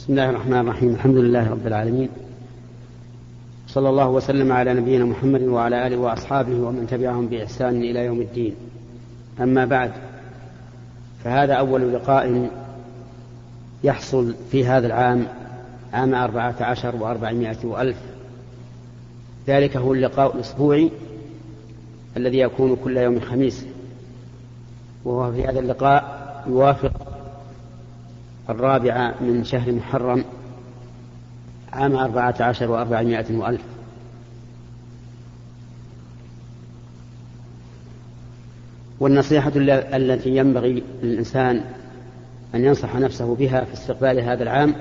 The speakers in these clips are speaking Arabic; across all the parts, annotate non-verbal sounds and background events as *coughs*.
بسم الله الرحمن الرحيم. الحمد لله رب العالمين. صلى الله وسلم على نبينا محمد وعلى آله وأصحابه ومن تبعهم بإحسان إلى يوم الدين. أما بعد فهذا أول لقاء يحصل في هذا العام عام أربعة عشر وأربعمائة وألف. ذلك هو اللقاء الأسبوعي الذي يكون كل يوم خميس. وهو في هذا اللقاء يوافق الرابعة من شهر محرم عام أربعة عشر وأربعمائة وألف. والنصيحة التي ينبغي للإنسان أن ينصح نفسه بها في استقبال هذا العام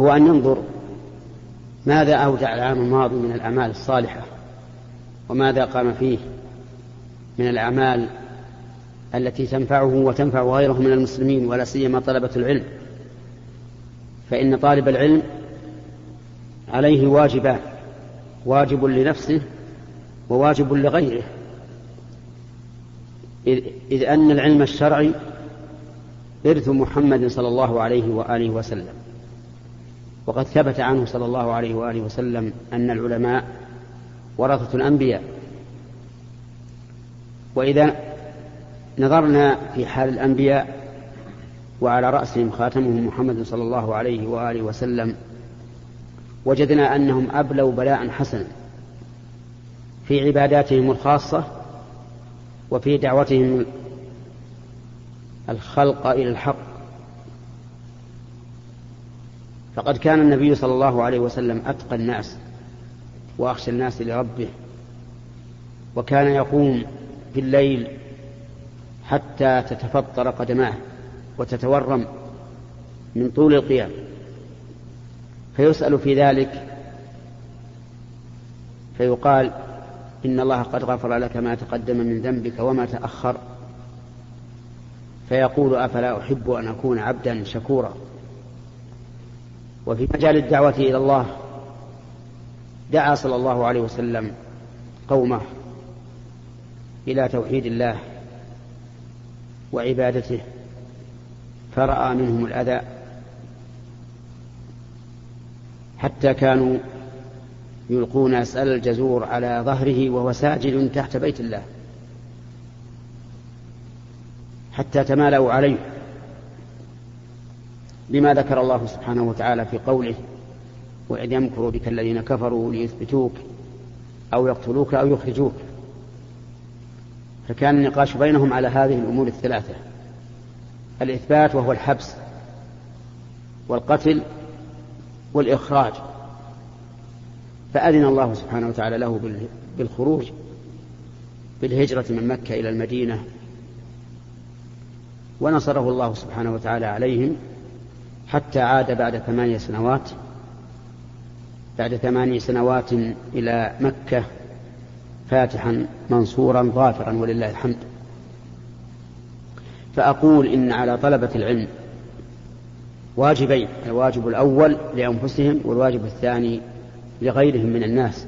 هو أن ينظر ماذا أودع العام الماضي من الأعمال الصالحة وماذا قام فيه من الأعمال التي تنفعه وتنفع غيره من المسلمين ولا سيما طلبة العلم. فإن طالب العلم عليه واجبان واجب لنفسه وواجب لغيره. إذ أن العلم الشرعي إرث محمد صلى الله عليه وآله وسلم. وقد ثبت عنه صلى الله عليه وآله وسلم أن العلماء ورثة الأنبياء. وإذا نظرنا في حال الأنبياء وعلى رأسهم خاتمهم محمد صلى الله عليه وآله وسلم وجدنا أنهم أبلوا بلاء حسنا في عباداتهم الخاصة وفي دعوتهم الخلق إلى الحق. فقد كان النبي صلى الله عليه وسلم أتقى الناس وأخشى الناس لربه وكان يقوم في الليل حتى تتفطر قدماه وتتورم من طول القيام. فيسأل في ذلك فيقال إن الله قد غفر لك ما تقدم من ذنبك وما تأخر. فيقول أفلا أحب أن أكون عبدا شكورا. وفي مجال الدعوة إلى الله دعا صلى الله عليه وسلم قومه إلى توحيد الله. وعبادته فرأى منهم الأذى. حتى كانوا يلقون أسأل الجزور على ظهره وهو ساجد تحت بيت الله. حتى تمالوا عليه. لما ذكر الله سبحانه وتعالى في قوله وإذ يمكر بك الذين كفروا ليثبتوك أو يقتلوك أو يخرجوك فكان النقاش بينهم على هذه الأمور الثلاثة. الإثبات وهو الحبس والقتل والإخراج. فأذن الله سبحانه وتعالى له بالخروج بالهجرة من مكة إلى المدينة. ونصره الله سبحانه وتعالى عليهم حتى عاد بعد ثمانية سنوات بعد ثمانية سنوات إلى مكة فاتحا منصورا ظافرا ولله الحمد. فأقول إن على طلبة العلم واجبين الواجب الأول لأنفسهم والواجب الثاني لغيرهم من الناس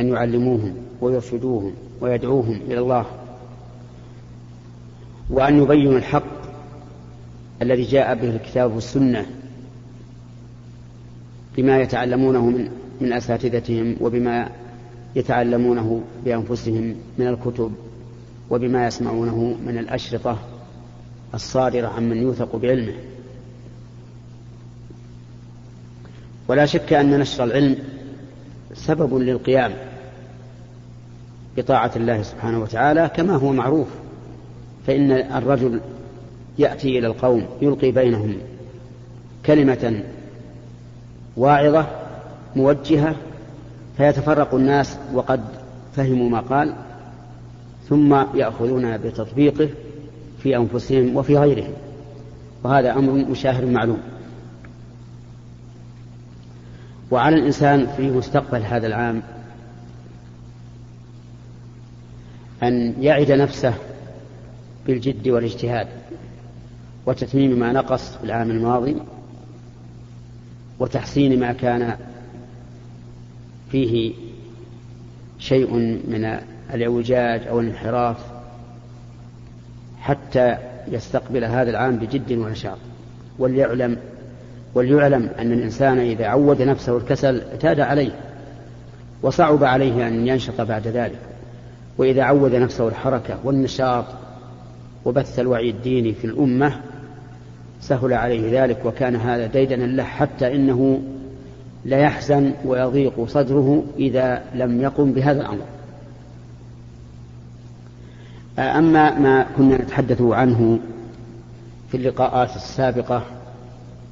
أن يعلموهم ويرشدوهم ويدعوهم إلى الله وأن يبينوا الحق الذي جاء به الكتاب والسنة بما يتعلمونه من من أساتذتهم وبما يتعلمونه بأنفسهم من الكتب وبما يسمعونه من الأشرطة الصادرة عمن يوثق بعلمه. ولا شك أن نشر العلم سبب للقيام بطاعة الله سبحانه وتعالى كما هو معروف فإن الرجل يأتي إلى القوم يلقي بينهم كلمة واعظة موجهة فيتفرق الناس وقد فهموا ما قال ثم يأخذون بتطبيقه في أنفسهم وفي غيرهم. وهذا أمر مشاهر معلوم. وعلى الإنسان في مستقبل هذا العام أن يعد نفسه بالجد والاجتهاد وتتميم ما نقص في العام الماضي وتحسين ما كان فيه شيء من الإعوجاج أو الانحراف حتى يستقبل هذا العام بجد ونشاط وليعلم وليعلم أن الإنسان إذا عود نفسه الكسل اعتاد عليه وصعب عليه أن ينشط بعد ذلك. وإذا عود نفسه الحركة والنشاط وبث الوعي الديني في الأمة سهل عليه ذلك وكان هذا ديدنا له حتى إنه لا يحزن ويضيق صدره إذا لم يقم بهذا الأمر. أما ما كنا نتحدث عنه في اللقاءات السابقة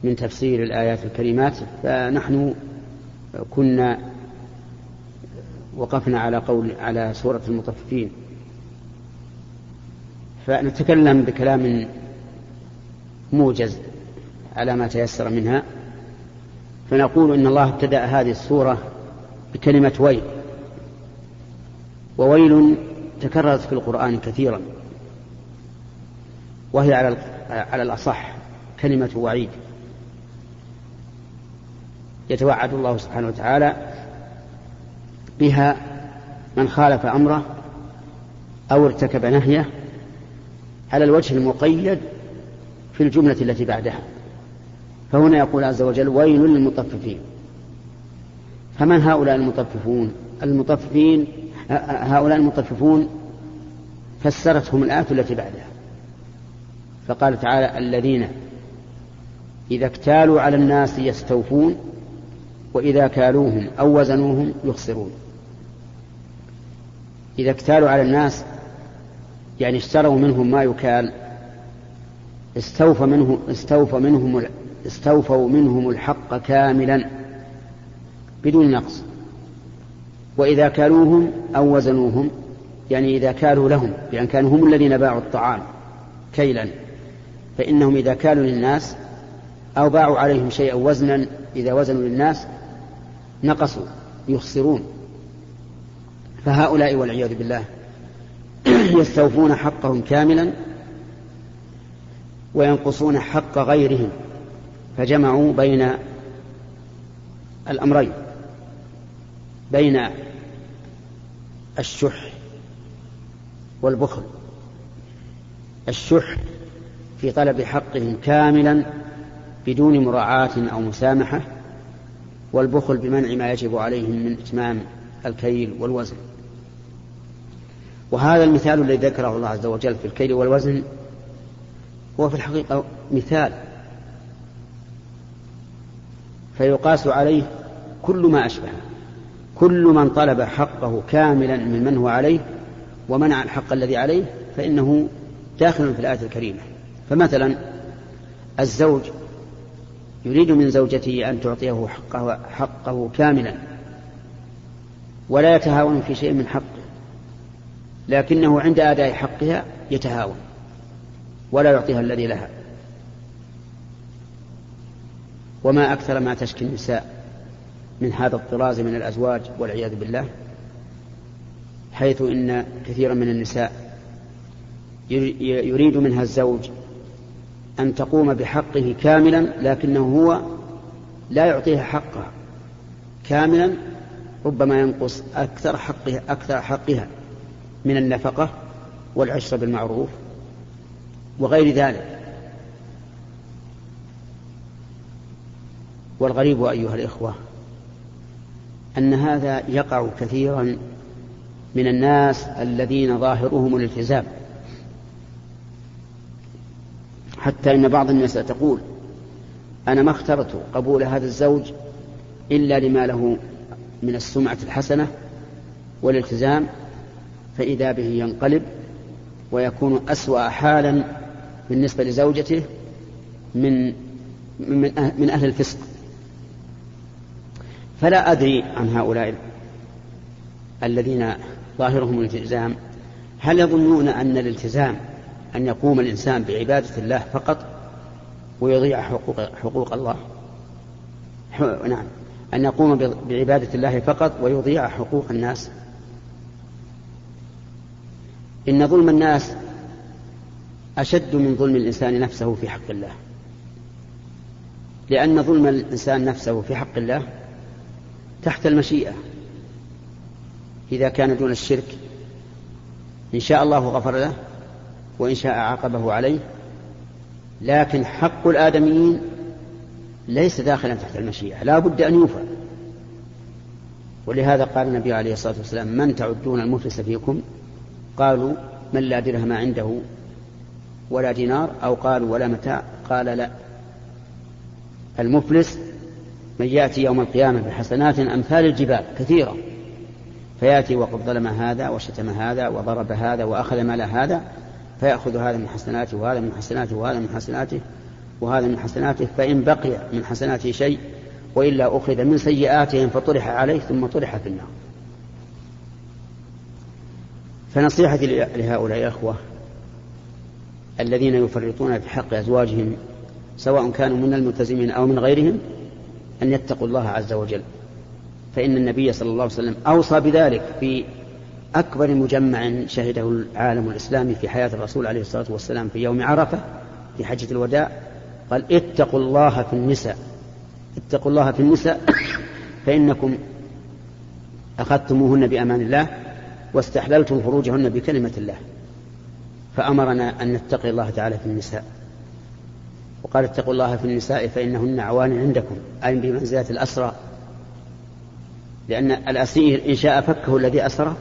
من تفسير الآيات الكريمات فنحن كنا وقفنا على قول على سورة المطففين. فنتكلم بكلام موجز على ما تيسر منها. فنقول إن الله ابتدأ هذه السورة بكلمة ويل. وويل تكررت في القرآن كثيرا. وهي على على الأصح كلمة وعيد. يتوعد الله سبحانه وتعالى بها من خالف أمره أو ارتكب نهيه على الوجه المقيد في الجملة التي بعدها. فهنا يقول عز وجل ويل للمطففين. فمن هؤلاء المطففون؟ المطففين هؤلاء المطففون فسرتهم الآية التي بعدها. فقال تعالى الذين إذا اكتالوا على الناس يستوفون وإذا كالوهم أو وزنوهم يخسرون. إذا اكتالوا على الناس يعني اشتروا منهم ما يكال استوفى منه استوفى منهم استوفوا منهم الحق كاملا بدون نقص. وإذا كالوهم أو وزنوهم يعني إذا كالوا لهم بأن كانوا هم الذين باعوا الطعام كيلا فإنهم إذا كالوا للناس أو باعوا عليهم شيئا وزنا إذا وزنوا للناس نقصوا يخسرون. فهؤلاء والعياذ بالله *clears throat* يستوفون حقهم كاملا وينقصون حق غيرهم. فجمعوا بين الأمرين بين الشح والبخل. الشح في طلب حقهم كاملا بدون مراعاة أو مسامحة والبخل بمنع ما يجب عليهم من إتمام الكيل والوزن. وهذا المثال الذي ذكره الله عز وجل في الكيل والوزن هو في الحقيقة مثال فيقاس عليه كل ما أشبهه كل من طلب حقه كاملا من من هو عليه ومنع الحق الذي عليه فإنه داخل في الآية الكريمة. فمثلا الزوج يريد من زوجته أن تعطيه حقه, حقه كاملا ولا يتهاون في شيء من حقه لكنه عند أداء حقها يتهاون ولا يعطيها الذي لها. وما أكثر ما تشكي النساء من هذا الطراز من الأزواج والعياذ بالله حيث إن كثيرا من النساء يريد منها الزوج أن تقوم بحقه كاملا لكنه هو لا يعطيها حقها كاملا ربما ينقص أكثر حقها أكثر حقها من النفقة والعشرة بالمعروف وغير ذلك. والغريب أيها الإخوة أن هذا يقع كثيرا من الناس الذين ظاهرهم الالتزام. حتى إن بعض الناس تقول أنا ما اخترت قبول هذا الزوج إلا لما له من السمعة الحسنة والالتزام فإذا به ينقلب ويكون أسوأ حالا بالنسبة لزوجته من من من أهل الفسق. فلا أدري عن هؤلاء الذين ظاهرهم الالتزام. هل يظنون أن الالتزام أن يقوم الإنسان بعبادة الله فقط ويضيع حقوق, حقوق الله؟ نعم. أن يقوم بعبادة الله فقط ويضيع حقوق الناس؟ إن ظلم الناس أشد من ظلم الإنسان نفسه في حق الله. لأن ظلم الإنسان نفسه في حق الله تحت المشيئة. إذا كان دون الشرك إن شاء الله غفر له وإن شاء عاقبه عليه. لكن حق الآدميين ليس داخلا تحت المشيئة لا بد أن يوفى. ولهذا قال النبي عليه الصلاة والسلام من تعدون المفلس فيكم؟ قالوا من لا درهم عنده ولا دينار؟ أو قالوا ولا متاع. قال لا. المفلس من يأتي يوم القيامة بحسنات أمثال الجبال كثيرة. فيأتي وقد ظلم هذا وشتم هذا وضرب هذا وأخذ مال هذا فيأخذ هذا من حسناته وهذا من حسناته وهذا من حسناته وهذا من حسناته فإن بقي من حسناته شيء وإلا أخذ من سيئاتهم فطرح عليه ثم طرح في النار. فنصيحتي لهؤلاء الأخوة الذين يفرطون في حق أزواجهم سواء كانوا من الملتزمين أو من غيرهم أن يتقوا الله عز وجل. فإن النبي صلى الله عليه وسلم أوصى بذلك في أكبر مجمع شهده العالم الإسلامي في حياة الرسول عليه الصلاة والسلام في يوم عرفة في حجة الوداع قال اتقوا الله في النساء. اتقوا الله في النساء *coughs* فإنكم أخذتموهن بأمان الله واستحللتم فروجهن بكلمة الله. فأمرنا أن نتقي الله تعالى في النساء. وقال اتقوا الله في النساء فإنهن عوان عندكم أي بمنزلة الأسرى. لأن الأسير إن شاء فكه الذي أسره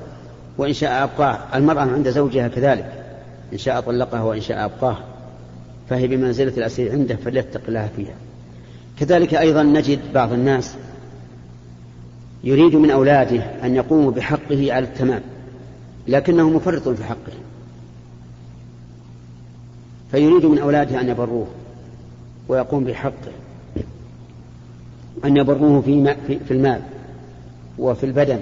وإن شاء أبقاه. المرأة عند زوجها كذلك إن شاء طلقها وإن شاء أبقاه. فهي بمنزلة الأسير عنده فليتق الله فيها. كذلك أيضا نجد بعض الناس يريد من أولاده أن يقوموا بحقه على التمام لكنه مفرط في حقه. فيريد من أولاده أن يبروه. ويقوم بحقه. أن يبروه في, في المال وفي البدن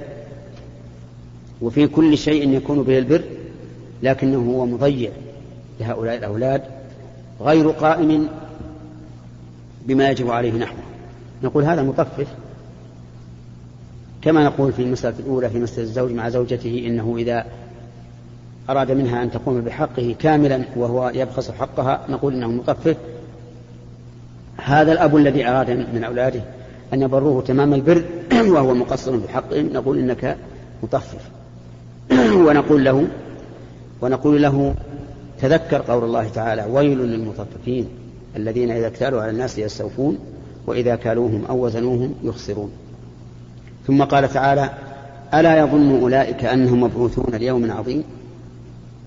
وفي كل شيء يكون به البر لكنه هو مضيع لهؤلاء الأولاد غير قائم بما يجب عليه نحوه. نقول هذا مطفف كما نقول في المسألة الأولى في مسألة الزوج مع زوجته إنه إذا أراد منها أن تقوم بحقه كاملا وهو يبخس حقها نقول إنه مطفف هذا الأب الذي أراد من أولاده أن يبروه تمام البر *clears throat* وهو مقصر في حقه نقول إنك مطفف. *clears throat* ونقول له ونقول له تذكر قول الله تعالى ويل للمطففين الذين إذا اكتالوا على الناس يستوفون وإذا كالوهم أو وزنوهم يخسرون. ثم قال تعالى ألا يظن أولئك أنهم مبعوثون ليوم عظيم؟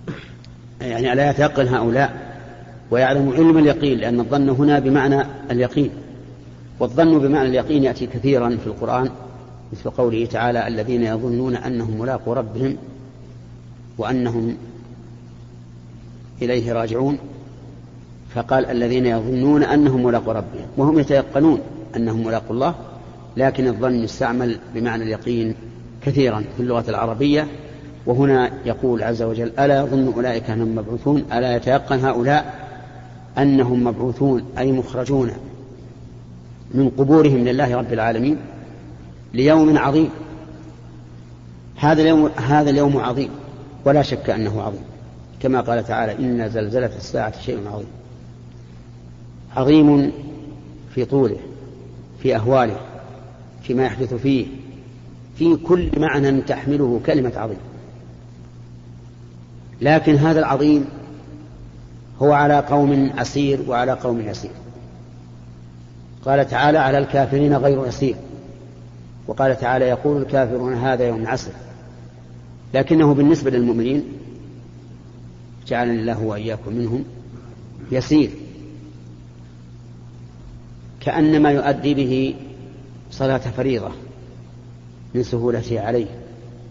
*clears throat* يعني ألا يتيقن هؤلاء ويعلم علم اليقين لأن الظن هنا بمعنى اليقين. والظن بمعنى اليقين يأتي كثيرا في القرآن مثل قوله تعالى الذين يظنون أنهم ملاقوا ربهم وأنهم إليه راجعون. فقال الذين يظنون أنهم ملاقوا ربهم وهم يتيقنون أنهم ملاقوا الله لكن الظن يستعمل بمعنى اليقين كثيرا في اللغة العربية. وهنا يقول عز وجل ألا يظن أولئك أنهم مبعوثون؟ ألا يتيقن هؤلاء؟ أنهم مبعوثون أي مخرجون من قبورهم لله رب العالمين ليوم عظيم. هذا اليوم هذا اليوم عظيم ولا شك أنه عظيم. كما قال تعالى إن زلزلة الساعة شيء عظيم. عظيم في طوله في أهواله فيما يحدث فيه في كل معنى تحمله كلمة عظيم. لكن هذا العظيم هو على قوم أسير وعلى قوم يسير. قال تعالى على الكافرين غير يسير. وقال تعالى يقول الكافرون هذا يوم عسر لكنه بالنسبة للمؤمنين جعلني الله وإياكم منهم يسير. كأنما يؤدي به صلاة فريضة من سهولته عليه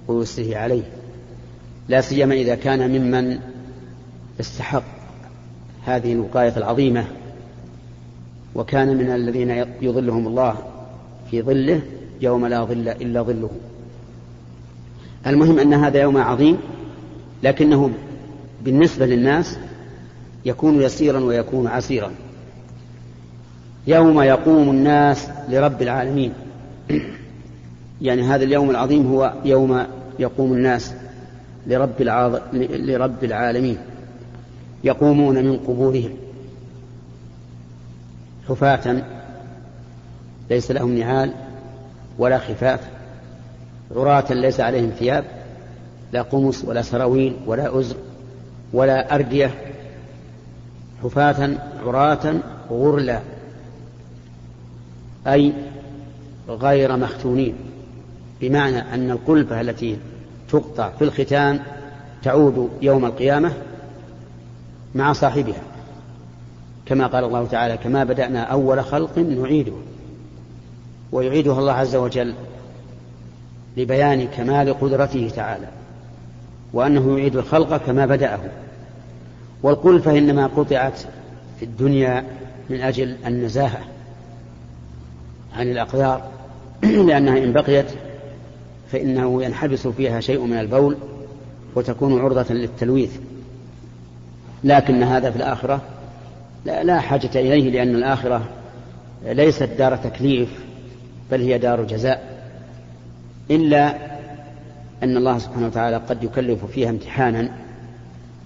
ويسره عليه. لا سيما إذا كان ممن استحق هذه الوقاية العظيمة وكان من الذين يظلهم الله في ظله يوم لا ظل إلا ظله. المهم أن هذا يوم عظيم لكنه بالنسبة للناس يكون يسيرا ويكون عسيرا. يوم يقوم الناس لرب العالمين. *clears throat* يعني هذا اليوم العظيم هو يوم يقوم الناس لرب. لرب العالمين. يقومون من قبورهم حفاة ليس لهم نعال ولا خفاف عراة ليس عليهم ثياب لا قمص ولا سراويل ولا أزر ولا أردية حفاة عراة غرلا أي غير مختونين بمعنى أن القلبة التي تقطع في الختان تعود يوم القيامة مع صاحبها. كما قال الله تعالى كما بدأنا أول خلق نعيده. ويعيدها الله عز وجل لبيان كمال قدرته تعالى وأنه يعيد الخلق كما بدأه. والقلفة إنما قطعت في الدنيا من أجل النزاهة عن الأقدار *clears throat* لأنها إن بقيت فإنه ينحبس فيها شيء من البول وتكون عرضة للتلويث. لكن هذا في الآخرة لا, لا حاجة إليه لأن الآخرة ليست دار تكليف بل هي دار جزاء. إلا أن الله سبحانه وتعالى قد يكلف فيها امتحانا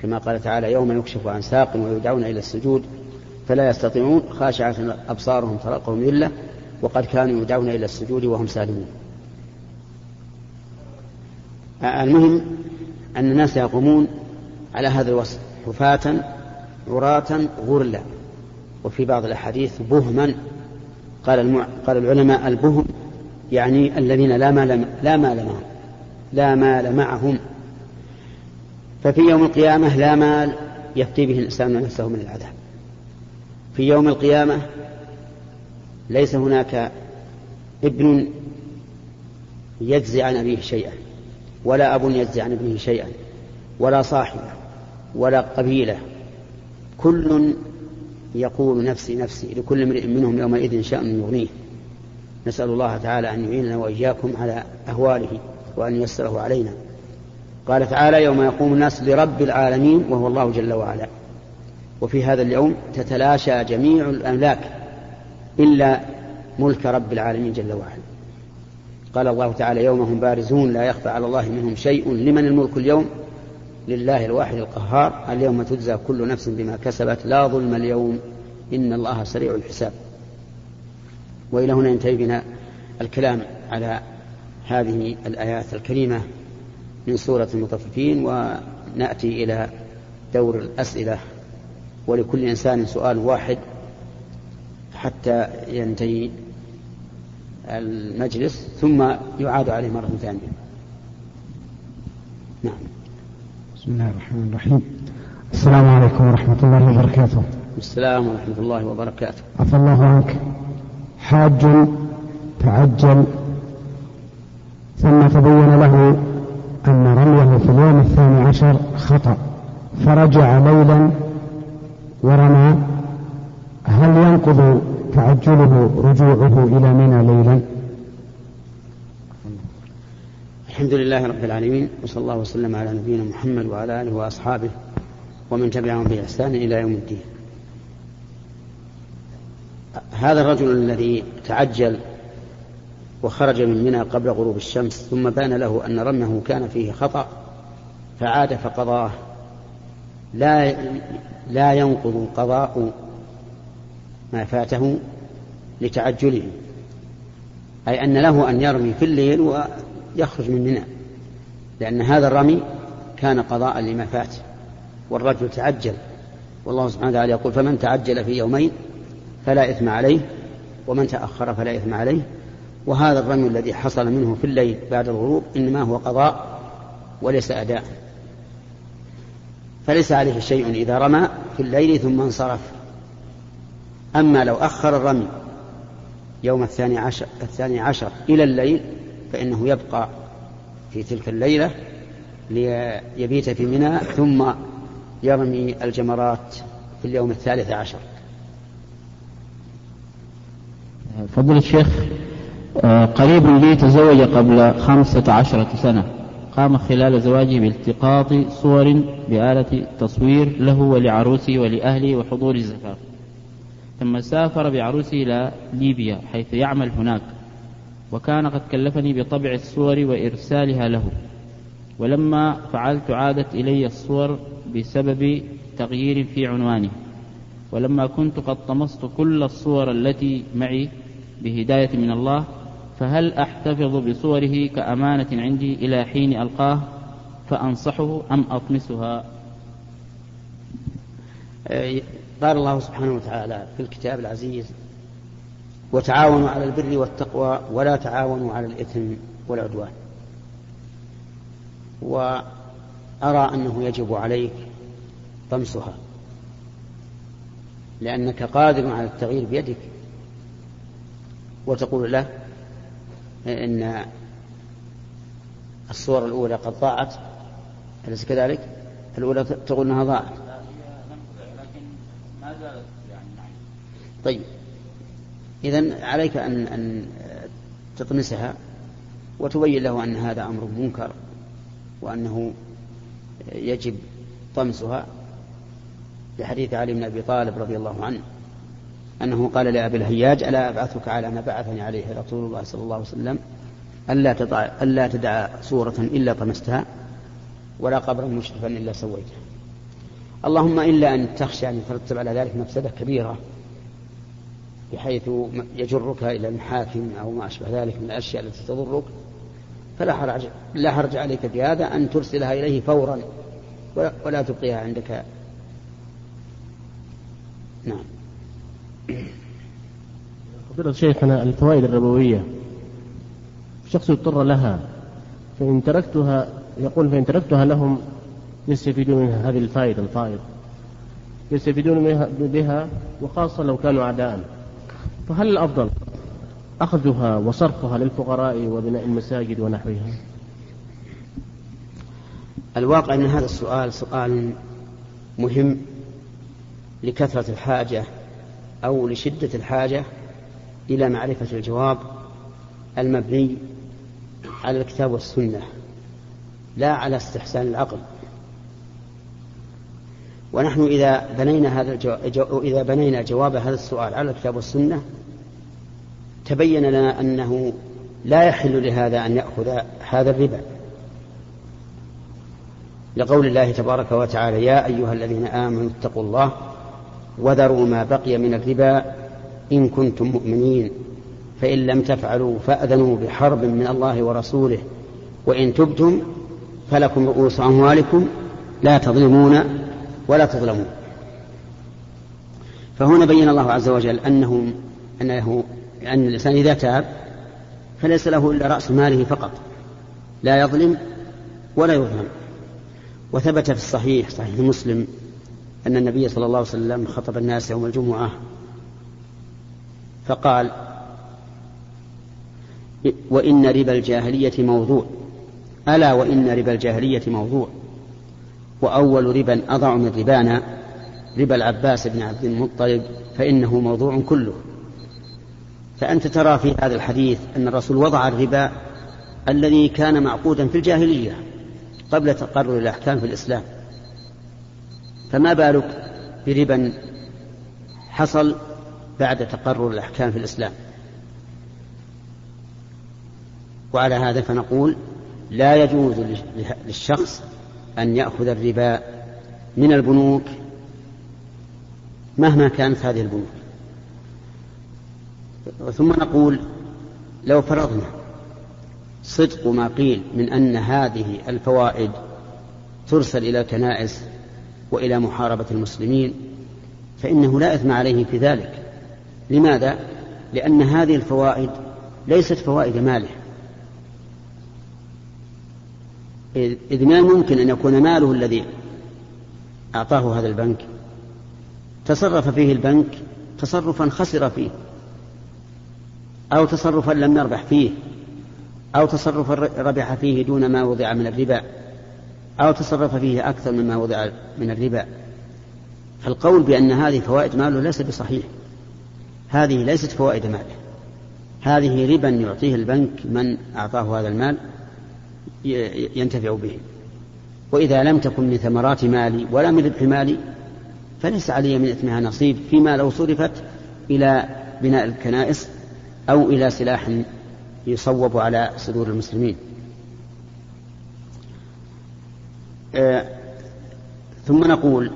كما قال تعالى يوم يكشف عن ساق ويدعون إلى السجود فلا يستطيعون خاشعة أبصارهم ترقهم ذلة وقد كانوا يدعون إلى السجود وهم سالمون. المهم أن الناس يقومون على هذا الوصف. حفاة عراة غرلا وفي بعض الأحاديث بهما. قال المع... قال العلماء البهم يعني الذين لا مال لا مال معهم. لا مال معهم. ففي يوم القيامة لا مال يفتي به الإنسان نفسه من العذاب. في يوم القيامة ليس هناك ابن يجزي عن أبيه شيئا ولا أب يجزي عن ابنه شيئا ولا صاحبة. ولا قبيلة. كل يقول نفسي نفسي لكل امرئ منهم يومئذ شأن يغنيه. نسأل الله تعالى أن يعيننا وإياكم على أهواله وأن ييسره علينا. قال تعالى يوم يقوم الناس لرب العالمين وهو الله جل وعلا. وفي هذا اليوم تتلاشى جميع الأملاك إلا ملك رب العالمين جل وعلا. قال الله تعالى يوم هم بارزون لا يخفى على الله منهم شيء. لمن الملك اليوم؟ لله الواحد القهار اليوم تجزى كل نفس بما كسبت لا ظلم اليوم. إن الله سريع الحساب. وإلى هنا ينتهي بنا الكلام على هذه الآيات الكريمة من سورة المطففين ونأتي إلى دور الأسئلة. ولكل إنسان سؤال واحد حتى ينتهي المجلس ثم يعاد عليه مرة ثانية. نعم. بسم الله الرحمن الرحيم. السلام عليكم ورحمة الله وبركاته. السلام ورحمة الله وبركاته. عفى الله عنك. حاج تعجل. ثم تبين له أن رميه في اليوم الثاني عشر خطأ. فرجع ليلا ورمى. هل ينقض تعجله رجوعه إلى منى ليلا؟ الحمد لله رب العالمين وصلى الله وسلم على نبينا محمد وعلى آله وأصحابه ومن تبعهم بإحسان إلى يوم الدين. هذا الرجل الذي تعجل وخرج من منى قبل غروب الشمس ثم بان له أن رميه كان فيه خطأ فعاد فقضاه. لا لا ينقض قضاء ما فاته لتعجله أي أن له أن يرمي في الليل ويخرج من منى لأن هذا الرمي كان قضاء لما فات والرجل تعجل والله سبحانه وتعالى يقول فمن تعجل في يومين فلا إثم عليه ومن تأخر فلا إثم عليه. وهذا الرمي الذي حصل منه في الليل بعد الغروب إنما هو قضاء وليس أداء. فليس عليه شيء إذا رمى في الليل ثم انصرف. أما لو أخر الرمي يوم الثاني عشر, الثاني عشر إلى الليل فإنه يبقى في تلك الليلة ليبيت في منى ثم يرمي الجمرات في اليوم الثالث عشر. فضل الشيخ آه، قريب لي تزوج قبل خمسة عشرة سنة. قام خلال زواجه بالتقاط صور بآلة تصوير له ولعروسه ولأهله وحضور الزفاف ثم سافر بعروسه إلى ليبيا حيث يعمل هناك. وكان قد كلفني بطبع الصور وإرسالها له. ولما فعلت عادت إلي الصور بسبب تغيير في عنوانه. ولما كنت قد طمست كل الصور التي معي بهداية من الله فهل أحتفظ بصوره كأمانة عندي إلى حين ألقاه؟ فأنصحه أم أطمسها؟ قال الله سبحانه وتعالى في الكتاب العزيز وتعاونوا على البر والتقوى ولا تعاونوا على الإثم والعدوان. وأرى أنه يجب عليك طمسها لأنك قادر على التغيير بيدك. وتقول له إن الصور الأولى قد ضاعت أليس كذلك؟ الأولى تقول أنها ضاعت. طيب. إذا عليك أن أن تطمسها وتبين له أن هذا أمر منكر وأنه يجب طمسها لحديث علي بن أبي طالب رضي الله عنه أنه قال لأبي الهياج ألا أبعثك على ما بعثني عليه رسول الله صلى الله عليه وسلم ألا تضع ألا تدع صورة إلا طمستها ولا قبرا مشرفا إلا سويته. اللهم إلا أن تخشى أن يترتب على ذلك مفسدة كبيرة بحيث يجرك إلى المحاكم أو ما أشبه ذلك من الأشياء التي تضرك فلا حرج لا حرج عليك في هذا أن ترسلها إليه فورا ولا تبقيها عندك. نعم. فضيلة شيخنا الفوائد الربوية. شخص اضطر لها فإن تركتها يقول فإن تركتها لهم يستفيدون منها. هذه الفائدة الفائض. يستفيدون بها وخاصة لو كانوا أعداء. فهل الأفضل أخذها وصرفها للفقراء وبناء المساجد ونحوها؟ الواقع أن هذا السؤال سؤال مهم لكثرة الحاجة أو لشدة الحاجة إلى معرفة الجواب المبني على الكتاب والسنة لا على استحسان العقل. ونحن إذا بنينا هذا الجو... إذا بنينا جواب هذا السؤال على الكتاب والسنة تبين لنا أنه لا يحل لهذا أن يأخذ هذا الربا. لقول الله تبارك وتعالى يا أيها الذين آمنوا اتقوا الله وذروا ما بقي من الربا إن كنتم مؤمنين فإن لم تفعلوا فأذنوا بحرب من الله ورسوله وإن تبتم فلكم رؤوس أموالكم لا تظلمون ولا تظلمون فهنا بين الله عز وجل أنه أنه أن الإنسان إذا تاب فليس له إلا رأس ماله فقط. لا يظلم ولا يظلم. وثبت في الصحيح صحيح مسلم أن النبي صلى الله عليه وسلم خطب الناس يوم الجمعة فقال وإن ربا الجاهلية موضوع. ألا وإن ربا الجاهلية موضوع. وأول ربا أضع من ربانا ربا العباس بن عبد المطلب فإنه موضوع كله. فأنت ترى في هذا الحديث أن الرسول وضع الربا الذي كان معقودا في الجاهلية قبل تقرر الأحكام في الإسلام. فما بالك بربا حصل بعد تقرر الأحكام في الإسلام؟ وعلى هذا فنقول لا يجوز للشخص أن يأخذ الربا من البنوك مهما كانت هذه البنوك. ثم نقول لو فرضنا صدق ما قيل من أن هذه الفوائد ترسل إلى الكنائس وإلى محاربة المسلمين فإنه لا إثم عليه في ذلك. لماذا؟ لأن هذه الفوائد ليست فوائد ماله. إذ ما ممكن أن يكون ماله الذي أعطاه هذا البنك تصرف فيه البنك تصرفا خسر فيه أو تصرفا لم يربح فيه أو تصرفا ربح فيه دون ما وضع من الربا أو تصرف فيه أكثر مما وضع من الربا. فالقول بأن هذه فوائد ماله ليس بصحيح. هذه ليست فوائد ماله. هذه ربا يعطيه البنك من أعطاه هذا المال ينتفع به. وإذا لم تكن من ثمرات مالي ولا من ربح مالي فليس علي من إثمها نصيب فيما لو صرفت إلى بناء الكنائس أو إلى سلاح يصوب على صدور المسلمين. آه ثم نقول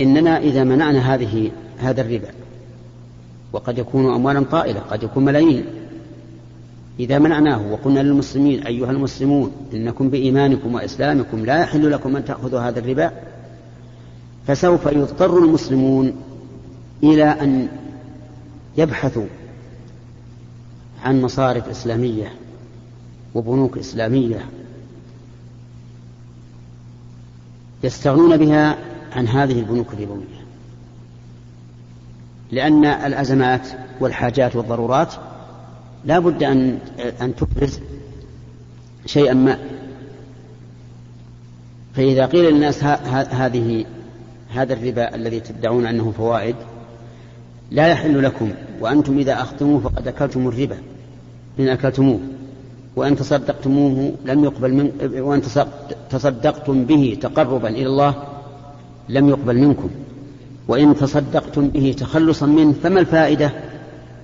إننا إذا منعنا هذه هذا الربا وقد يكون أموالا طائلة قد يكون ملايين إذا منعناه وقلنا للمسلمين أيها المسلمون إنكم بإيمانكم وإسلامكم لا يحل لكم أن تأخذوا هذا الربا. فسوف يضطر المسلمون إلى أن يبحثوا عن مصارف إسلامية وبنوك إسلامية يستغنون بها عن هذه البنوك الربوية. لأن الأزمات والحاجات والضرورات لا بد أن أن تبرز شيئا ما. فإذا قيل للناس هذه هذا الربا الذي تدعون أنه فوائد لا يحل لكم وأنتم إذا أخذتموه فقد أكلتم الربا إن أكلتموه وإن تصدقتموه لم يقبل من وإن تصدقتم به تقربا إلى الله لم يقبل منكم وإن تصدقتم به تخلصا منه فما الفائدة؟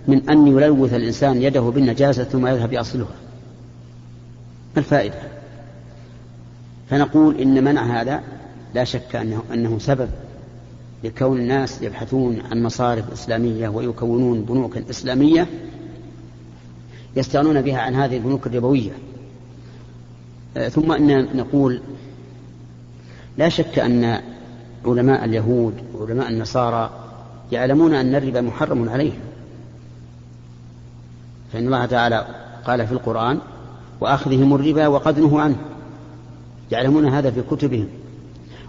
من أن يلوث الإنسان يده بالنجاسة ثم يذهب يصلها ما الفائدة؟ فنقول إن منع هذا لا شك أنه, أنه سبب لكون الناس يبحثون عن مصارف إسلامية ويكونون بنوكا إسلامية يستغنون بها عن هذه البنوك الربوية. آه، ثم أن نقول لا شك أن علماء اليهود وعلماء النصارى يعلمون أن الربا محرم عليهم. فإن الله تعالى قال في القرآن وأخذهم الربا وقد نهوا عنه. يعلمون هذا في كتبهم.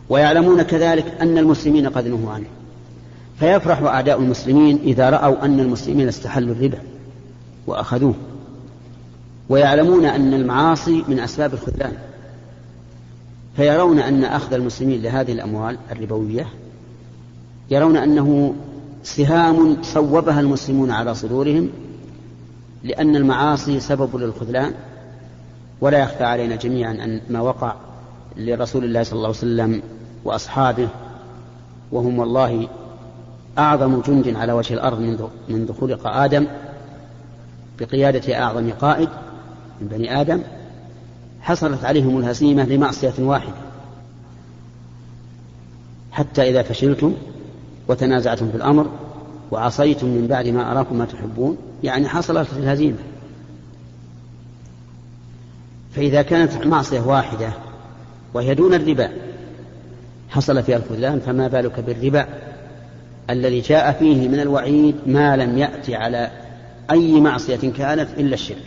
ويعلمون كذلك أن المسلمين قد نهوا عنه. فيفرح أعداء المسلمين إذا رأوا أن المسلمين استحلوا الربا وأخذوه. ويعلمون أن المعاصي من أسباب الخذلان. فيرون أن أخذ المسلمين لهذه الأموال الربوية يرون أنه سهام صوبها المسلمون على صدورهم لأن المعاصي سبب للخذلان ولا يخفى علينا جميعا أن ما وقع لرسول الله صلى الله عليه وسلم وأصحابه وهم والله أعظم جند على وجه الأرض منذ, خلق آدم بقيادة أعظم قائد من بني آدم حصلت عليهم الهزيمة لمعصية واحدة. حتى إذا فشلتم وتنازعتم في الأمر وعصيتم من بعد ما أراكم ما تحبون يعني حصلت الهزيمة. فإذا كانت معصية واحدة وهي دون الربا حصل فيها الخذلان فما بالك بالربا الذي جاء فيه من الوعيد ما لم يأتي على أي معصية كانت إلا الشرك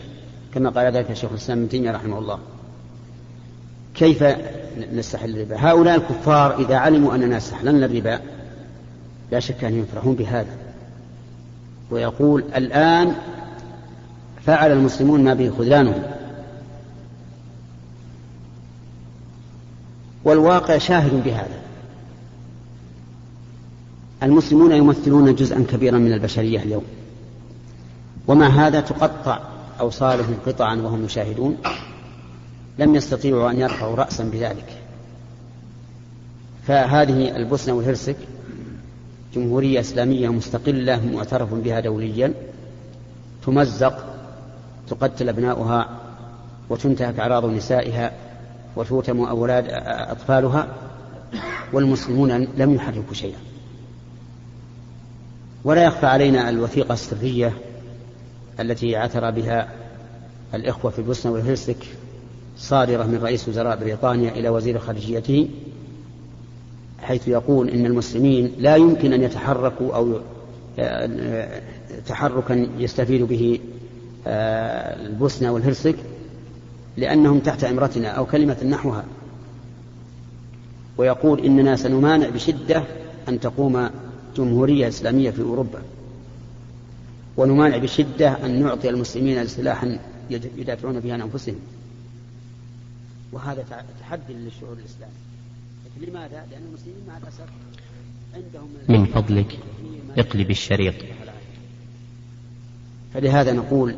كما قال ذلك الشيخ الإسلام ابن تيمية رحمه الله. كيف نستحل الربا؟ هؤلاء الكفار إذا علموا أننا استحللنا الربا لا شك أن يفرحون بهذا. ويقول الآن فعل المسلمون ما به خذلانهم. والواقع شاهد بهذا. المسلمون يمثلون جزءا كبيرا من البشرية اليوم. ومع هذا تقطع أوصالهم قطعا وهم يشاهدون لم يستطيعوا أن يرفعوا رأسا بذلك. فهذه البوسنة والهرسك جمهورية إسلامية مستقلة معترف بها دوليا تمزق تقتل أبناؤها وتنتهك أعراض نسائها وتوتم أولاد أطفالها والمسلمون لم يحركوا شيئا. ولا يخفى علينا الوثيقة السرية التي عثر بها الإخوة في البوسنة والهرسك صادرة من رئيس وزراء بريطانيا إلى وزير خارجيته حيث يقول إن المسلمين لا يمكن أن يتحركوا أو تحركا يستفيد به البوسنة والهرسك لأنهم تحت إمرتنا أو كلمة نحوها. ويقول إننا سنمانع بشدة أن تقوم جمهورية إسلامية في أوروبا. ونمانع بشدة أن نعطي المسلمين سلاحا يدافعون به عن أنفسهم. وهذا تحدي للشعور الإسلامي لماذا؟ لأن المسلمين مع الأسف عندهم من فضلك اقلب الشريط فلهذا نقول